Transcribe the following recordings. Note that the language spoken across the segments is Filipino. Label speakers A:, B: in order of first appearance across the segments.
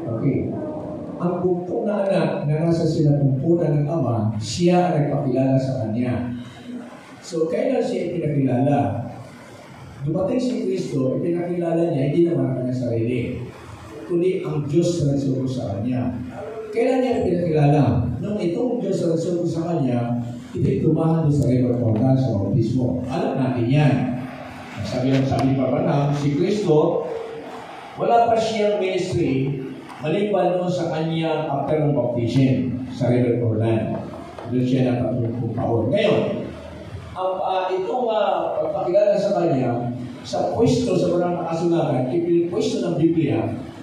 A: Okay. Ang bumpong na anak na nasa sinatumpunan ng ama, siya ang nagpakilala sa kanya. So, kailan siya ipinakilala? Dumating si Kristo, ipinakilala niya, hindi naman ang kanyang sarili. Kundi ang Diyos na nagsugo sa kanya. Kailan niya ipinakilala? Nung itong Diyos na nagsugo sa kanya, ito'y tumahan doon sa River Jordan sa bautismo. Alam natin yan. Sabi ng sabi pa ba si Kristo, wala pa siyang ministry maliban noon sa kanya after ng baptism sa River Jordan. Doon siya nakatulong taon. Ngayon, ang uh, itong uh, pagpakilala sa kanya sa pwesto sa mga nakasulatan, ipinipwesto ng Biblia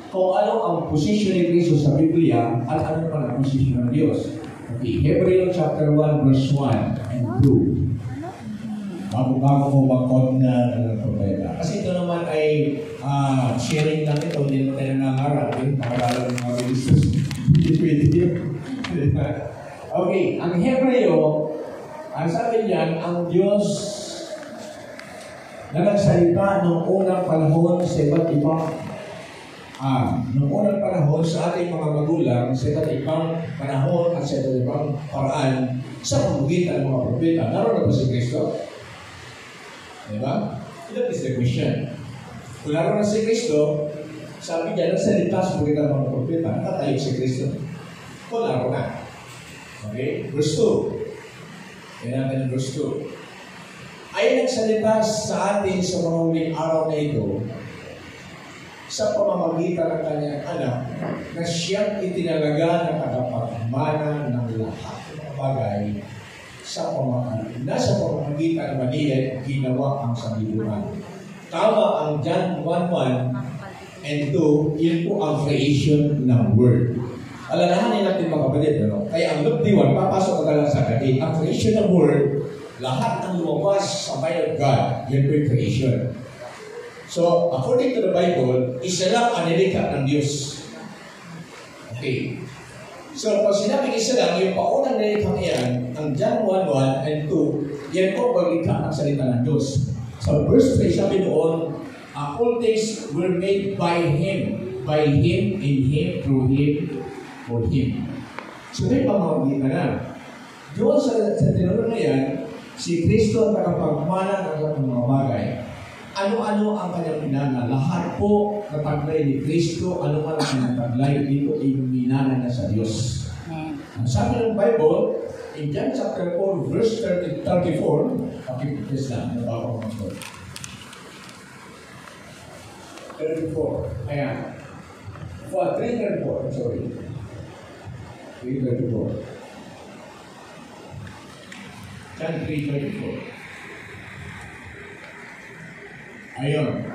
A: kung ano ang posisyon ni Kristo sa Biblia at ano pa ang posisyon ng Diyos. Okay, Hebrew chapter 1 verse 1 and 2 bago-bago mo mag-on na ng propeta. Kasi ito naman ay uh, sharing lang ito, hindi naman tayo nangangarap. Eh? Pakilala ng mga ministers. Hindi pwede yun. okay, ang Hebreo, ang sabi niyan, ang Diyos na nagsalita noong unang panahon sa iba't ibang Ah, noong unang panahon sa ating mga magulang, sa iba't ibang panahon at sa iba't ibang paraan, sa pamagitan ng mga propeta, naroon na ba si Kristo? Diba? That is the question. Kung na si Kristo, sabi niya, nagsalita sa mga mga propeta, nakatayo si Kristo. Kung naroon na. Okay? Verse 2. Kaya natin ang verse 2. Ay nagsalita sa atin sa mga huling araw na ito sa pamamagitan ng kanyang anak na siyang itinalaga ng tagapagmana ng lahat ng bagay sa pamamagitan, nasa pamamagitan ng Manila, ginawa ang sanlibutan. Tama ang John 1.1 and 2, yun po ang creation ng Word. Alalahanin natin mga kapatid, ano? Kaya ang Luke 1, papasok ka lang sa atin, ang creation ng Word, lahat ng lumabas sa mind of God, yun po yung creation. So, according to the Bible, isa lang ang nilikha ng Diyos. Okay. So, pag sinabi isa lang, yung paunang nilikhang yan, ang John 1.1 and 2, yan po paglikha ng salita ng Diyos. So, verse 3, sabi doon, uh, all things were made by Him, by Him, in Him, through Him, for Him. So, may pamamagitan na. Doon sa, sa tinanong na yan, si Kristo ang nakapagmana ng mga bagay. Ano-ano ang kanyang pinana? Lahat po na taglay ni Kristo, ano man ang kanyang taglay, dito ay minana niya sa Diyos. Ang sabi ng Bible, in John chapter 4, verse 30, 34, pakipagkis lang, nababa ko mga 34. Ayan. For 334, I'm sorry. 334. John 334. Ayon.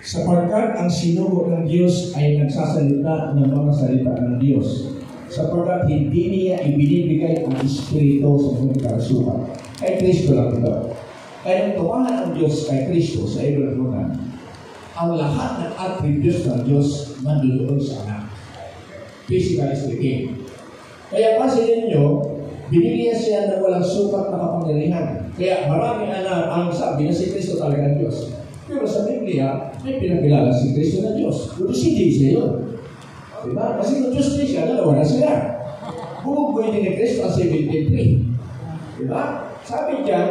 A: Sapagkat ang sinugo ng Diyos ay nagsasalita ng mga salita ng Diyos. Sapagkat hindi niya ibinibigay ang Espiritu sa mga karasuhan. Kay Kristo lang ito. Kaya tumahan ang Diyos kay Kristo sa Ibrahim ang lahat ng attributes ng Diyos nandoon sa anak. Physically speaking. Kaya kasi ninyo, binigyan siya ng walang sukat na kapangyarihan. Kaya marami anak ang sabi na si Kristo talaga ang Diyos. Pero sa Biblia, may pinakilala si Kristo na Diyos. Pero si Jesus yun. Diba? Kasi kung Diyos din siya, dalawa na sila. Din ni Kristo ang 73. Diba? Sabi diyan,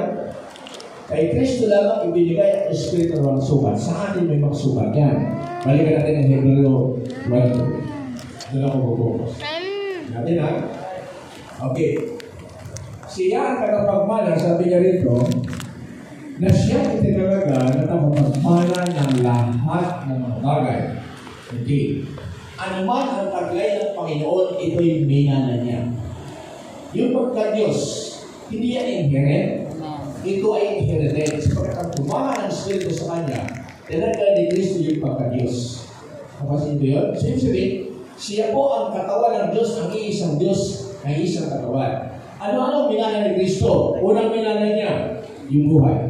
A: kay Kristo lamang ibinigay ang Espiritu ng mga sukat. Sa atin may mga sukat yan. Balikan natin ang Hebreo 1. Doon ako bubukas. Natin ha? Okay. Siya ang tagapagmana, sabi niya rito, na siya itinalaga na tagapagmana ng lahat ng mga bagay. Okay. Ano man ang taglay ng Panginoon, ito yung minana niya. Yung pagka-Diyos, hindi yan inherent. Ito ay inherited. Sapagkat ang tumahan ng Espiritu sa Kanya, talaga ni Kristo yung pagka-Diyos. Kapasin ko yun? So, yung siya po ang katawan ng Diyos, ang iisang Diyos, ang isang katawan. Ano-ano minana ni Kristo? Unang minana niya, yung buhay.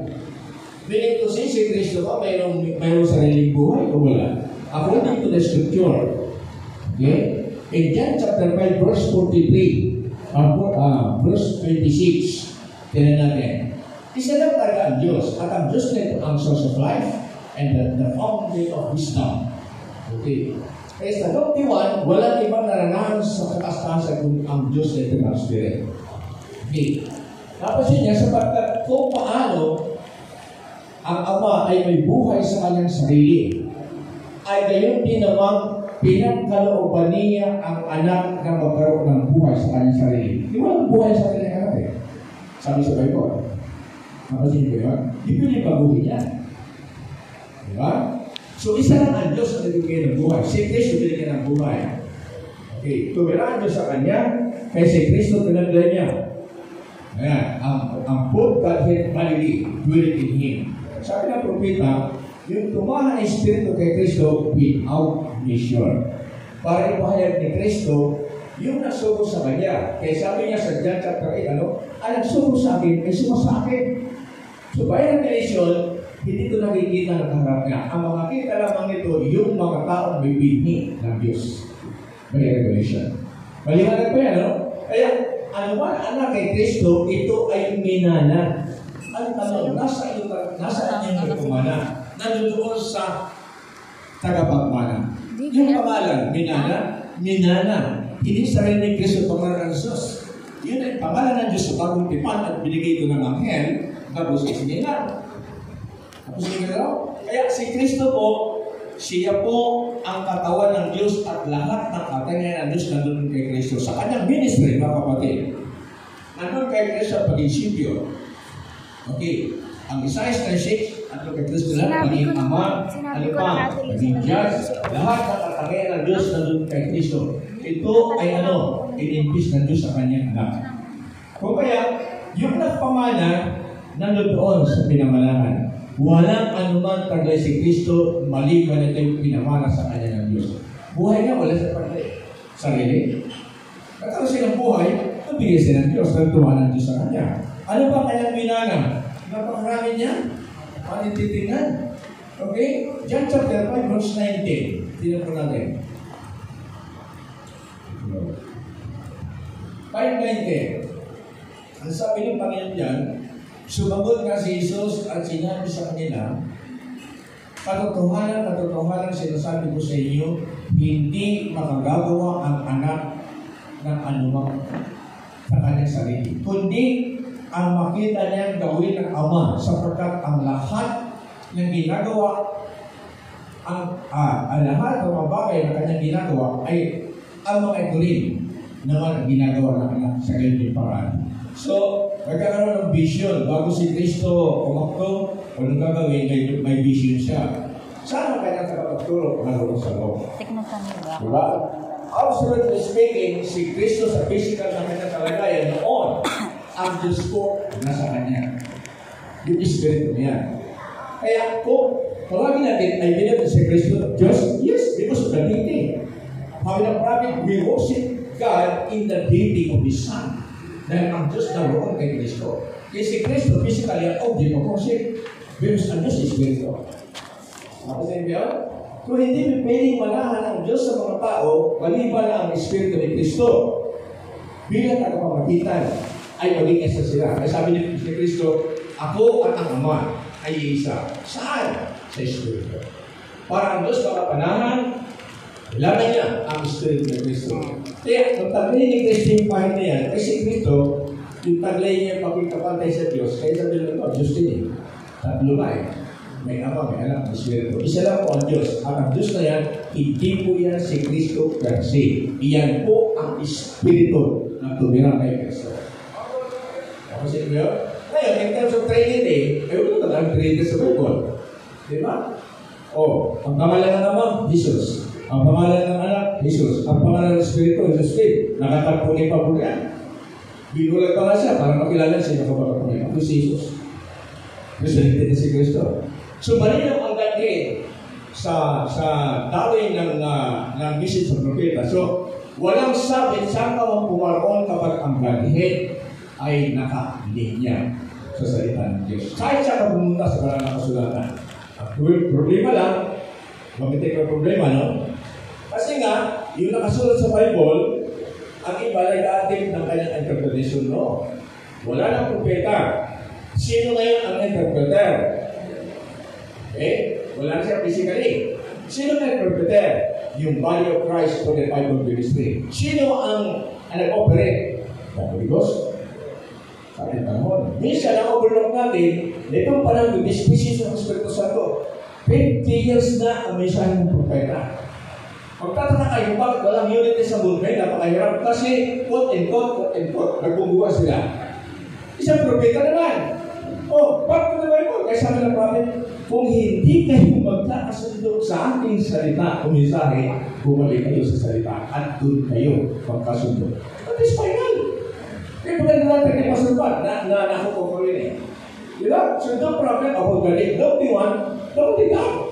A: Meaning to say, si Kristo ba mayroong, mayroong sariling buhay o wala? According to the scripture, okay? In John chapter 5, verse 43, uh, uh, verse 26, tinan natin. Isa lang talaga ang Diyos. At ang Diyos na ito ang source of life and the, the fountain of wisdom. Okay. Kaya sa Luke 1, walang ibang narangahan sa katastasan kung ang Diyos na Eternal Spirit. Okay. Tapos yun niya, sapagkat kung paano ang Ama ay may buhay sa kanyang sarili, ay gayon din naman pinagkalooban niya ang anak na magkaroon ng buhay sa kanyang sarili. Di walang buhay sa kanyang anak eh. Sabi sa Bible. Napansin ko yun? Di pwede baguhin yan. Di ba? So, isa lang ang Diyos na nagbibigay ng buhay. Si Kristo binigyan ng buhay. Okay, tumira ang Diyos sa Kanya, kaya si Kristo pinagdala niya. Ayan, ang, ang full Godhead bodily dwelling in Him. Sabi ng propeta, yung tumahan ng Espiritu kay Kristo without measure. Para ipahayag ni Kristo, yung nagsugo sa Kanya. Kaya sabi niya sa John chapter 8, ano, ang nagsugo sa akin, ay sumo sa akin. So, by revelation, hindi ko nakikita ang harap niya. Ang makakita lamang nito, yung mga taong may binhi ng Diyos. By revelation. Maliwanag pa yan, no? Kaya, ano man anak kay Kristo, ito ay minana. Ang tanong, nasa iyo, nasa inyo may kumana? Nandoon sa tagapagmana. Yung pangalan, minana, minana. Hindi sarili ni Kristo pangalan ng Diyos. Yun ay pangalan ng Diyos sa bagong tipan at binigay ito ng anghel, tapos isinila. Tapos isinila. Kaya si Kristo po, siya po ang katawan ng Diyos at lahat ng katangian ng Diyos nandun kay Kristo. Sa kanyang ministry, mga kapatid, nandun kay Kristo ang pag-isipyo. Okay. Ang Isaiah 36, ano kay Kristo lang, maging
B: na-
A: ama,
B: na natin,
A: maging judge,
B: na-
A: lahat ng katangian ng Diyos nandun kay Kristo. Ito ay ano, inimbis ng Diyos sa kanyang anak. Kung kaya, yung nagpamana, nandun doon sa pinamalahan. Walang anuman taglay si Kristo, maliban ito yung pinamana sa kanya ng Diyos. Buhay niya, wala sa taglay. Sarili. Nagkaroon siya ng buhay, nabigay siya ng Diyos, nagtuwa ng Diyos sa kanya. Ano ba kanyang pinana? Napakarami niya. Paano titingnan? Okay? John chapter 5, verse 19. Tingnan po natin. 5.19 Ang sabi ng Panginoon dyan, sumagot nga si Jesus at sinabi sa kanila, Katotohanan, katotohanan sinasabi ko sa inyo, hindi makagagawa ang anak ng anumang sa kanyang sarili. Kundi ang makita niyang gawin ng Ama sapagkat ang lahat ng ginagawa ang, ah, ang lahat ng mga bagay na kanyang ginagawa ay ang mga rin naman ang ginagawa ng anak sa ganyan paraan. So, nagkakaroon ng vision. Bago si Kristo umakto, o nung gagawin, may, may vision siya. Saan ang kanyang tagapagtulog? Naroon sa loob. Diba? Absolutely speaking, si Kristo sa physical na kanyang kalagayan noon, po nasa kanya. Yung Espiritu niya. Kaya kung tawagin natin, I believe si Kristo, Diyos, yes, because of the deity. In a prophet, we worship God in the deity of His Son. Dahil ang Diyos naroon kay Kristo. Kaya si Kristo, physically, ang object of worship. Because ang Diyos is Espiritu. Ako sa inyo? Kung hindi pwedeng manahan ang Diyos sa mga tao, maliban na ang Espiritu ni Kristo, bilang tagapamagitan ay maging isa sila. Kaya sabi ni Kristo, ako at ang Ama ay isa. Saan? Sa Espiritu. Para ang Diyos makapanahan, kailangan niya ang Espiritu ni Kristo. Kaya, kung taglay ni Kristo yung pahit na yan, kasi Kristo, yung taglay niya pagkikapantay sa Diyos, kaya sabi nila, Diyos din eh. Tatlo ba eh. May ama, may anak, may Espiritu. Isa lang po ang Diyos. At ang Diyos na yan, hindi po yan si Kristo se. Iyan po ang Espiritu na tumira kay Kristo. Tapos yun yun? Ngayon, in terms of Trinity, ay wala talagang Trinity sa Bible. Di ba? O, ang pangalan ng Ama, Jesus. Ang pangalan ng anak, Jesus. Ang pangalan ng Espiritu, Jesus din. Nakatagpunin pa po yan. Binulag pa nga siya para makilala siya na kapag Ako si Jesus. Presidente na si Kristo. So, malinaw ang ganti sa sa daloy ng, uh, ng message ng propeta. So, walang sabi saan ka pumaroon kapag ang Godhead ay nakalinya sa salita ng Diyos. Kahit siya ka pumunta sa parang nakasulatan. Ang problema lang, bakit ikaw problema, no? Kasi nga, yung nakasulat sa Bible, ang iba ating ng kanyang interpretation, no? Wala nang propeta. Sino ngayon ang interpreter? Okay? Wala siya physically. Sino na interpreter? yung body of Christ for the Bible ministry. Sino ang, ang nag-operate? The Holy Ghost. Sabi ng panahon. Minsan, ang overlook natin, na itong yung disposition ng Espiritu Santo, 50 years na ang mensahe ng propeta. Magtataka kayo, bakit walang unity sa ngayon? Napakahirap. Kasi, quote and quote, quote and quote, nagbubuha sila. Isang propeta naman. Oh, bakit na Bible? Kaya sabi ng prophet, kung hindi kayo magkakasundo sa aking salita o mensahe, bumalik kayo sa salita at doon kayo magkasundo. That is final. Kaya maganda natin kay Pastor Pat, na, na nakupo ko rin eh. Di ba? So, no problem about galing. Don't be one, don't be God.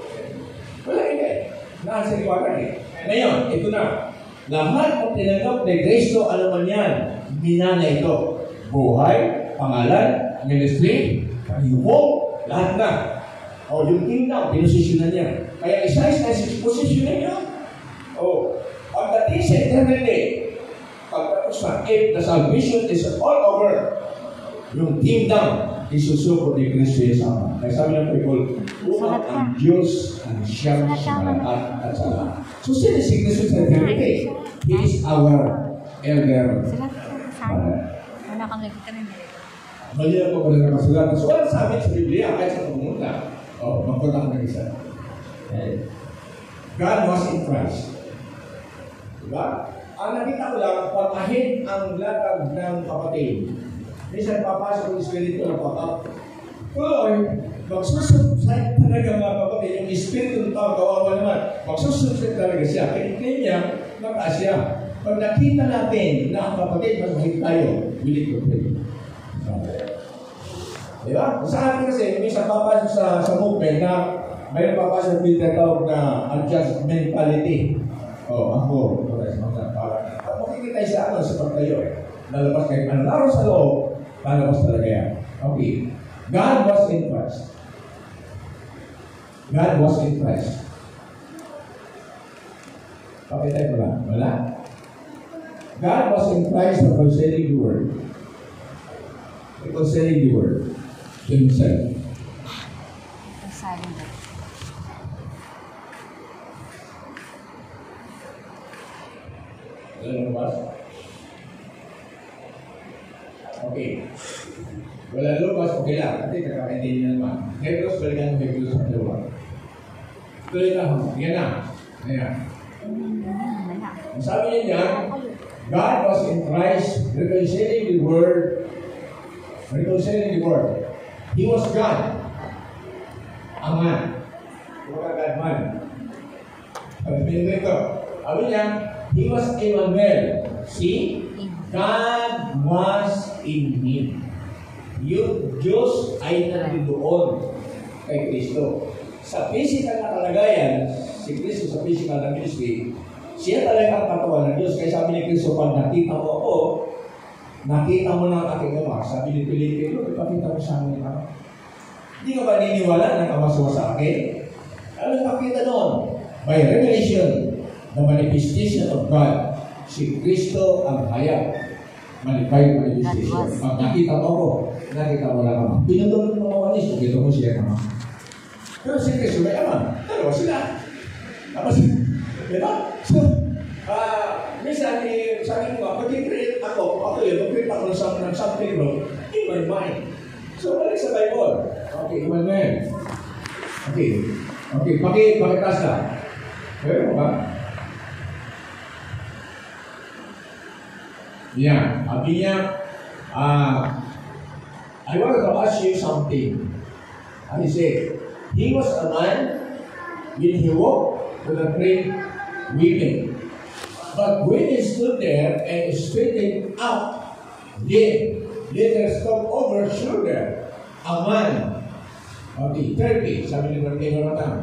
A: Wala hindi. Nasa iwanan eh. Ngayon, ito na. Lahat ng tinanggap ni Kristo, ano man yan, ito. Buhay, pangalan, ministry, kayubong, lahat na. O, yung kingdom, pinosisyonan niya. Kaya isa-isa, posisyonan niya. O, pagdating sa eternity, na, if the salvation is all over, yung kingdom, isusuko ni Kristo yung sama. Kaya sabi ng people, upang ang Diyos ang siyang sumalakat at sa lahat. So, sino si Kristo sa eternity? He is our elder.
B: Wala kang nakita rin.
A: Mali ako pa rin nakasulat. So, ano sa amin sa Biblia, kahit sa pumunta, oh, magpunta ko ng isa. God was in Christ. Diba? Ang nakita ko lang, patahin ang latag ng kapatid. Minsan papasok yung Espiritu ng kapatid. Tuloy, magsusunod talaga mga kapatid, yung Espiritu ng tao, kawawa naman, magsusunod talaga siya. Kaya niya, mataas siya. Pag nakita natin na ang kapatid, mas mahigit tayo, willing to pray. Di ba? Sa atin kasi, minsan papasok sa, sa movement na mayroon papasok yung tinatawag na adjust mentality. Oh, ako, okay, mga makikita tayo sa pagtayo, lalabas kayo, ano laro sa loob, lalabas talaga yan. Okay. God was in Christ. God was in Christ. Pakita mo lang. Wala? God was in Christ for concerning the word. Concerning the word. To himself. Wala lumabas? Okay. Wala lumabas, okay lang. Kasi kakakaintindi na naman. Hebrews, balikan mo Hebrews sa dalawa. Tuloy na ho. Yan na. Ayan. Ang sabi niya niyan, God was in Christ reconciling the world. Reconciling the world. He was God. Ang man. Wala God man. Sabi niya ito. Sabi niya, He was Emmanuel. See? God was in Him. Yung Diyos ay nandoon kay Kristo. Sa physical na kalagayan, si Kristo sa physical na ministry, siya talaga ang katawan ng Diyos. Kaya sabi ni Kristo, pag nakita mo ako, nakita mo na ang aking ama. Sabi ni Felipe, Lord, ipakita mo sa amin ang. Hindi ka ba niniwala ama mo sa akin? Ano yung makita doon? By revelation, the manifestation of God, si Kristo ang hayag. Manifest manifestation. Pag nakita mo ako, nakita mo lang ama. Pinutulong mo ako anis, nakita mo siya ama. Pero si Kristo may ama. Dalawa sila. Tapos, di ba? So, ah, minsan, eh, sabi ko, mag-create ako, ako yun, mag-create ako ng some- ng something wrong in my mind. So, balik sa Bible. Okay, Emmanuel. Okay. Okay, paki, pakitas ka. Pwede mo ba? Yan. Sabi niya, ah, I want to ask you something. And he said, he was a man when he walked with a great women. But when he stood there and straightened up, then later stood over shoulder, a man, okay, 30, sabi ni Martin Jonathan,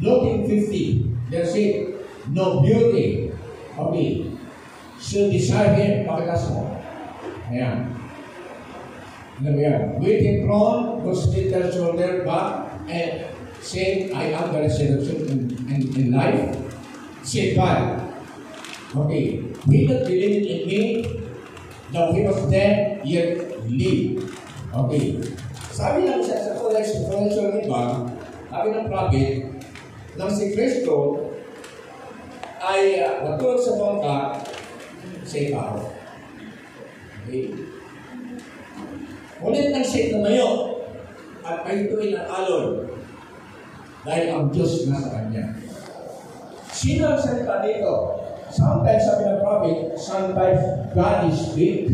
A: looking 50, that's it, no beauty, okay, should desire him, pakitas mo. Ayan. Alam mo yan. Waiting throne, was little shoulder back, and say, I am the resurrection in, in, in life. Say God. Okay. He that believed in me, though he was dead, yet live. Okay. Sabi lang sa sa collection iba, sabi ng prophet, nang si Kristo ay uh, matulog sa bangka sa ikaw. Okay? Ngunit nagsik tumayo at pahituin ang alon dahil ang Diyos na sa kanya. Sino ang salita dito? Sometimes sabi ng prophet, sometimes God is speak,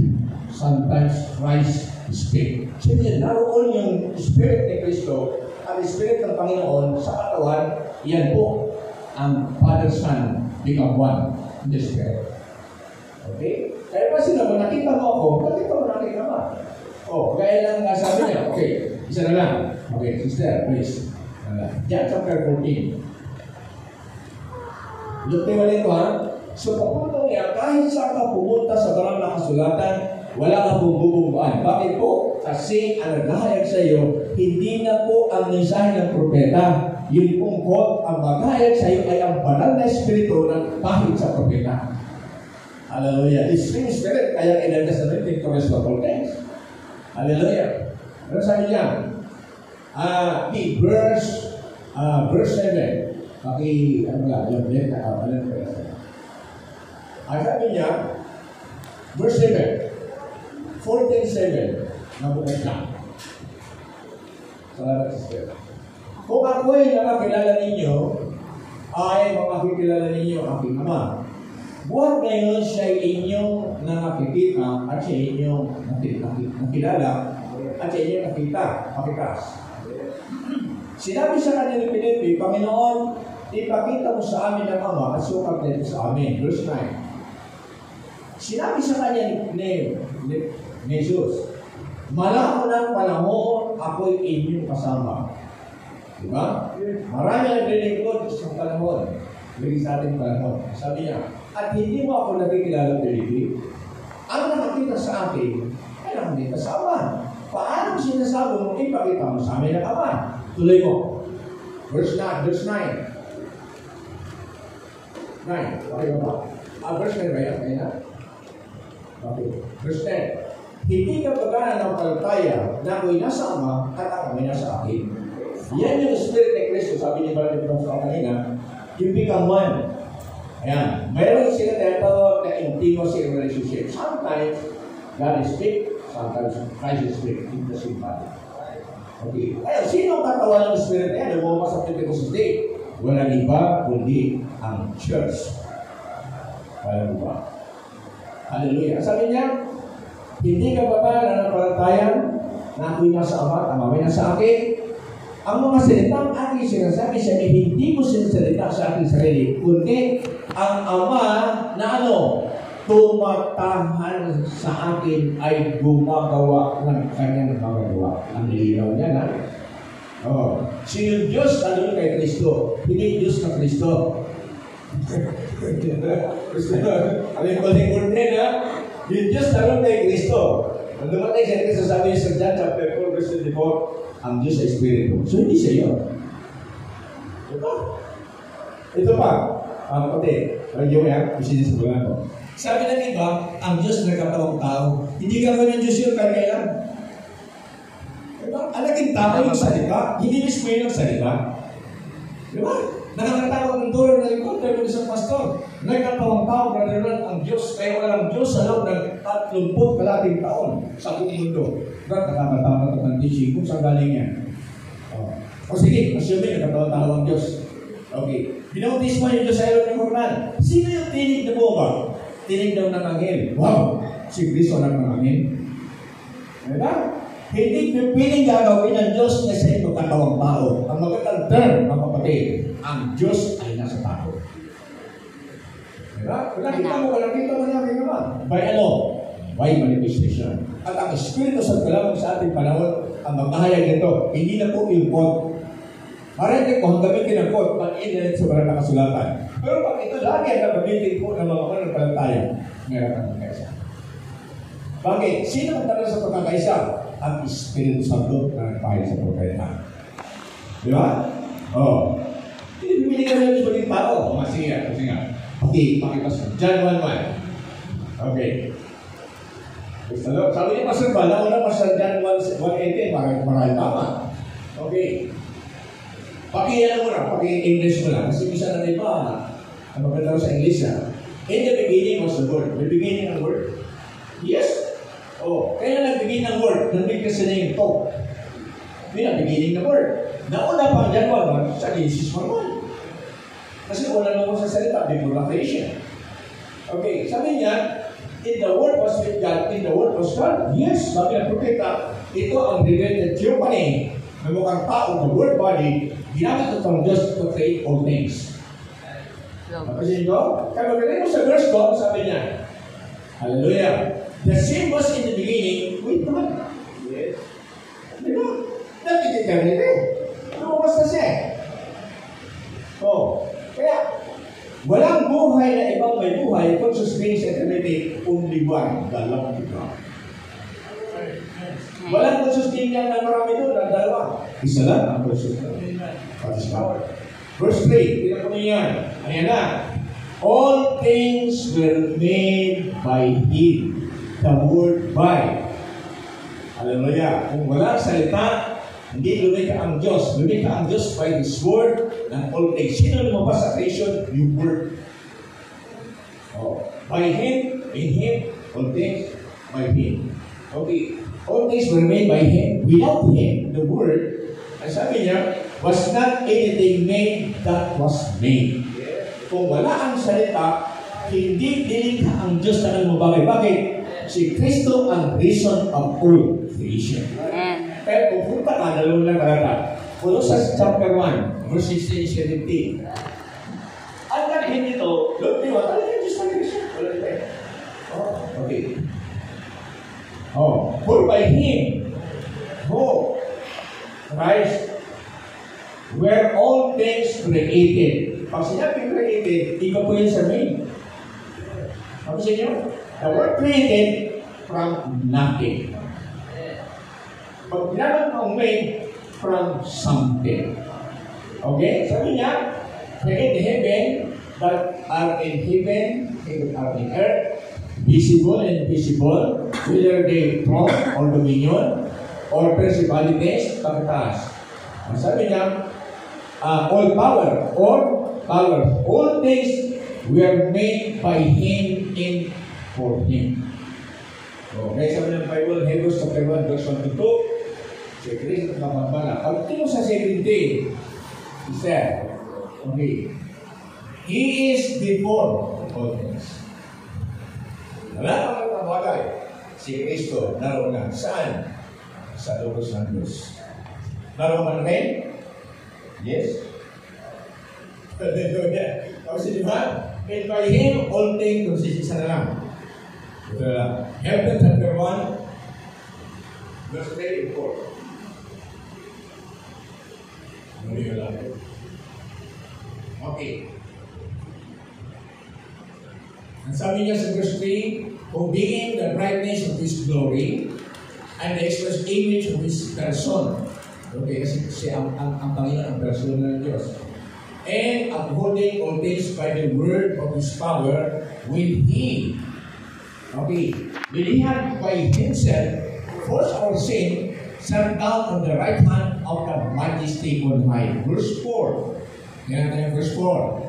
A: sometimes Christ is speak. Sabi naroon yung Spirit ni Kristo at Spirit ng Panginoon sa katawan, yan po ang Father, Son, become one in the Spirit. Okay? Kaya pa sila, kung nakita mo ako, nakita mo nakita mo. Oh, gaya lang nga sabi niya, okay, isa na lang. Okay, sister, please. Uh, John chapter 14. Look mo nito ha. So papunto niya, kahit saan ka pumunta sa barang na kasulatan, wala kang bububungaan. Bakit po? Kasi ang naghahayag sa iyo, hindi na po ang mensahe ng propeta. Yung pong quote, ang maghahayag sa iyo ay ang banal na espiritu ng kahit sa propeta. Hallelujah. The same spirit, kaya inandas na rin Victorious Gospel Text. Hallelujah. Ano sabi niya? Ah, di verse, ah, verse 7. Paki, ano lang, yung net, ah, ano ko yan. Ang sabi niya, verse 7, 14.7, nabukas lang. Salamat sister. Kung ako'y nakakilala ninyo, ay makakilala ninyo ang aking ama. Buhat ngayon siya ay inyong nakakikita at siya inyong nakilala at siya inyong nakita, pakitas. Sinabi sa kanya ni Filipe, Panginoon, ipakita mo sa amin ang Ama at sukat nito sa amin. Verse 9. Sinabi sa kanya ni, ni, ni, Jesus, Malako ng panahon, ako'y inyong kasama. Diba? Marami ang nilingkod sa panahon. Lagi sa ating panahon. Sabi niya, at hindi mo ako nakikilala, Felipe. Ang nakakita sa akin, ay nakakita sa Ama. Paano sinasabi mo, ipakita mo sa amin ang Ama? Tuloy mo. Verse 9. Verse 9. 9. Okay ba? Ah, verse 9 ba yan? Kaya na? Okay. Verse 10. Hindi ka pagana ng palataya na ako'y nasa Ama at ako ay nasa akin. Yan yung Spirit ni Kristo, sabi ni Brother Tom sa kanina, you become one. Ayan. Mayroon sila tinatawag na intimacy relationship. Sometimes, God is speak, sometimes Christ is speak in the same body. Okay. Ayun, sino ang katawan ng Spirit na yan? Lumabas sa Pentecost Day. Walang iba, kundi ang church. Walang iba. Hallelujah. Sabi niya, hindi ka ba ba nananampalataya na ako'y nasa Ama, ang Ama nasa akin? Ang mga salitang aking sinasabi sa hindi ko sinasalita sa aking sarili, kundi ang Ama na ano, tumatahan sa akin ay gumagawa ng kanyang magagawa. Ang linaw niya na. Oh. Si yung Diyos, ano kay Kristo? Hindi Diyos na Kristo. ano yung kaling ordin, ha? Yung Diyos naroon kay Kristo. Nung dumating siya Kristo, sabi niya sa John chapter 4, verse 24, ang Diyos ay Espiritu. So, hindi siya yun. Ito. Ito pa. Ang kapatid, yung yan, isisimulan ko. Sabi ng iba, ang Diyos nagkatawang tao. Hindi ka ng Diyos yun, kaya kaya. Diba? Alaking tao yung salita, hindi mismo yun ang salita. Diba? Nakakatawag ng tulad na likod, pero isang pastor. Nagkatawang tao, Ron, ang Diyos, kaya walang Diyos sa loob ng 30 kalating taon sa buong mundo. Diba? Nakakatawa ito ng teaching kung saan galing yan. Oh. O sige, assuming nagkatawang tao ang Diyos. Okay. Binautis mo yung Diyos sa ilog ng Jordan. Sino yung tinig na bomba? Tinig daw ng angel. Wow! Si Kristo ng mga angel. Diba? Hindi pipiling gagawin ng Diyos na sa inyo katawang tao. Ang magandang term, mga kapatid, ang Diyos ay nasa tao. Diba? Kung nakita mo, kung nakita mo kaya naman. By ano? By manifestation. At ang Espiritu sa kalamang sa ating panahon, ang maghahayag nito, hindi na po quote. Marinig ko, gamitin ang quote, pag-internet sa barang nakasulatan. Pero pag ito lagi ang gagamitin po ng mga mananampalataya, meron ang magkaisa. Bakit? Sino ang talaga sa pagkakaisa? Ang Espiritu Santo na nagpahil sa propeta. Di ba? Oo. Oh. Hindi bumili ka ng ibang tao. Oh, sige sige nga. Okay, pakipas. John 1.1. Okay. Gusto? Sabi niya, Pastor ba, nauna pa sa John 1.18, bakit marahil tama? Okay. Paki-ano mo na, paki-English mo lang. Kasi bisa na iba, Ang maganda sa English ah. In the beginning was the Word. May beginning ang Word? Yes. Oh, kaya nagbigay ng Word, nandun kasi na yung talk. Yun ang beginning ng Word. Nauna pa ang January sa Genesis 1. Kasi lang mo sa salita, before the creation. Okay, sabi niya, in the Word was with God, in the Word was God. Yes, sabi ng propeta, ito ang related theophany na mukhang tao, the word body, ginamit ito ng Diyos to create all things. Napansin ko? Kaya magaling mo sa verse ko, sabi niya, Hallelujah. The same was in the beginning with God. Yes. Di ba? Dapat eternity. Lumabas na siya. Oh, kaya, walang buhay na ibang may buhay kung sustains eternity, only one, the love of God. Walang konsusting niya na marami doon, na dalawa. Isa lang ang konsusting. That is power. Verse 3, tingnan ko niyo yan. Ayan na. All things were made by Him. The word by. Hallelujah. Kung wala salita, hindi lumika ang Diyos. Lumika ang Diyos by His word ng all things. Sino lumabas sa creation? Yung word. Oh. By Him, in Him, all things, by Him. Okay. All things were made by Him. Without Him, the Word, ang sabi niya, was not anything made that was made. Kung wala ang salita, hindi dinikha ang Diyos na ng bagay. Bakit? Si Kristo ang reason of all creation.
B: Amen.
A: Pero kung punta ka, dalawang lang karata. Colossus chapter 1, verse 16 17. Ang naghin nito, look, di ba? Talagang Diyos ng creation. Wala dito. Oh, okay. Oh, for by Him, who, Christ, were all things created. Pag sinabi created, ikaw po yun sa main. Ano sa inyo? The word created from nothing. Pag ginamit mo ang main, from something. Okay? Sabi niya, create heaven that are in heaven, are in earth, visible and invisible, whether they throne or dominion, or principalities, pagkataas. Ang sabi niya, uh, all power, all power, all things were made by Him in for Him. Okay, sabi ng Bible, Hebrews chapter 1, verse 1 to 2, si Kristo kapagpala. Pag tingin mo sa 17, he said, okay, He is before all things. Wala pa mga bagay. Si Kristo naroon na. Saan? Sa lubos ng Diyos. Naroon man rin? Yes. Hallelujah. Kasi di ba? And by Him, all things consist na lang. Ito na lang. Hebrews chapter 1, verse 3 and 4. Muli ko lang. Okay. Ang sabi niya sa verse 3, Who being the brightness of His glory and the express image of His person. Okay, kasi, kasi ang, ang, ang Panginoon ang person ng Diyos. And upholding all things by the word of His power, with He, okay, when He had by Himself forced our sin, sat down on the right hand of the majesty on high. Verse 4. Yan tayo, verse 4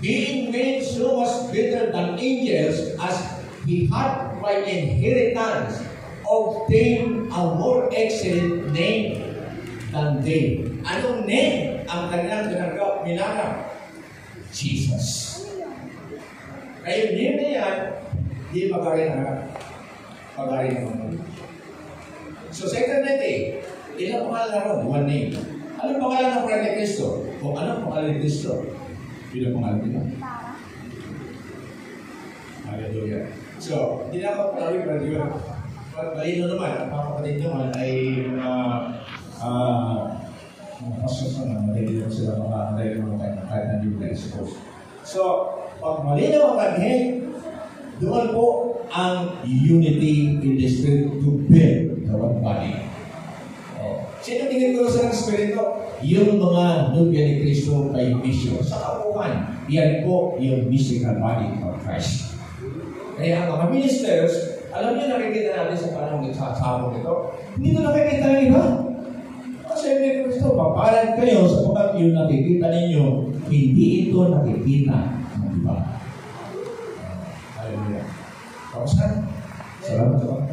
A: being made so much better than angels as he had by inheritance obtained a more excellent name than they. Anong name ang kanilang tinanggap, minana? Jesus. Kaya name na yan, di magaling na magaling naman. So sa eternity, ilang pangalan na ron? One name. Anong pangalan ng ni Kristo? O anong pangalan ni Kristo? Bilang pangalan nila. Hallelujah. So, hindi na ako palawin pero di ba? Malino naman, ang mga kapatid naman ay mga ah mga pasok na malino sila mga malino mga kahit na hindi I suppose. So, pag malino ang kanhin, doon po ang unity in the spirit to build the one body. Oh. Sino tingin ko sa Espiritu? Yung mga nubya ni Kristo kay Misyo sa kapuhan. Yan po yung mystical body of Christ. Kaya mga ministers, alam niyo nakikita natin sa panahon ng sasabog ito, hindi ko nakikita ng iba. Kasi may Kristo, papalan kayo sapagkat yung nakikita ninyo, hindi ito nakikita Di ba? Hallelujah. Kamusta? Salamat sa.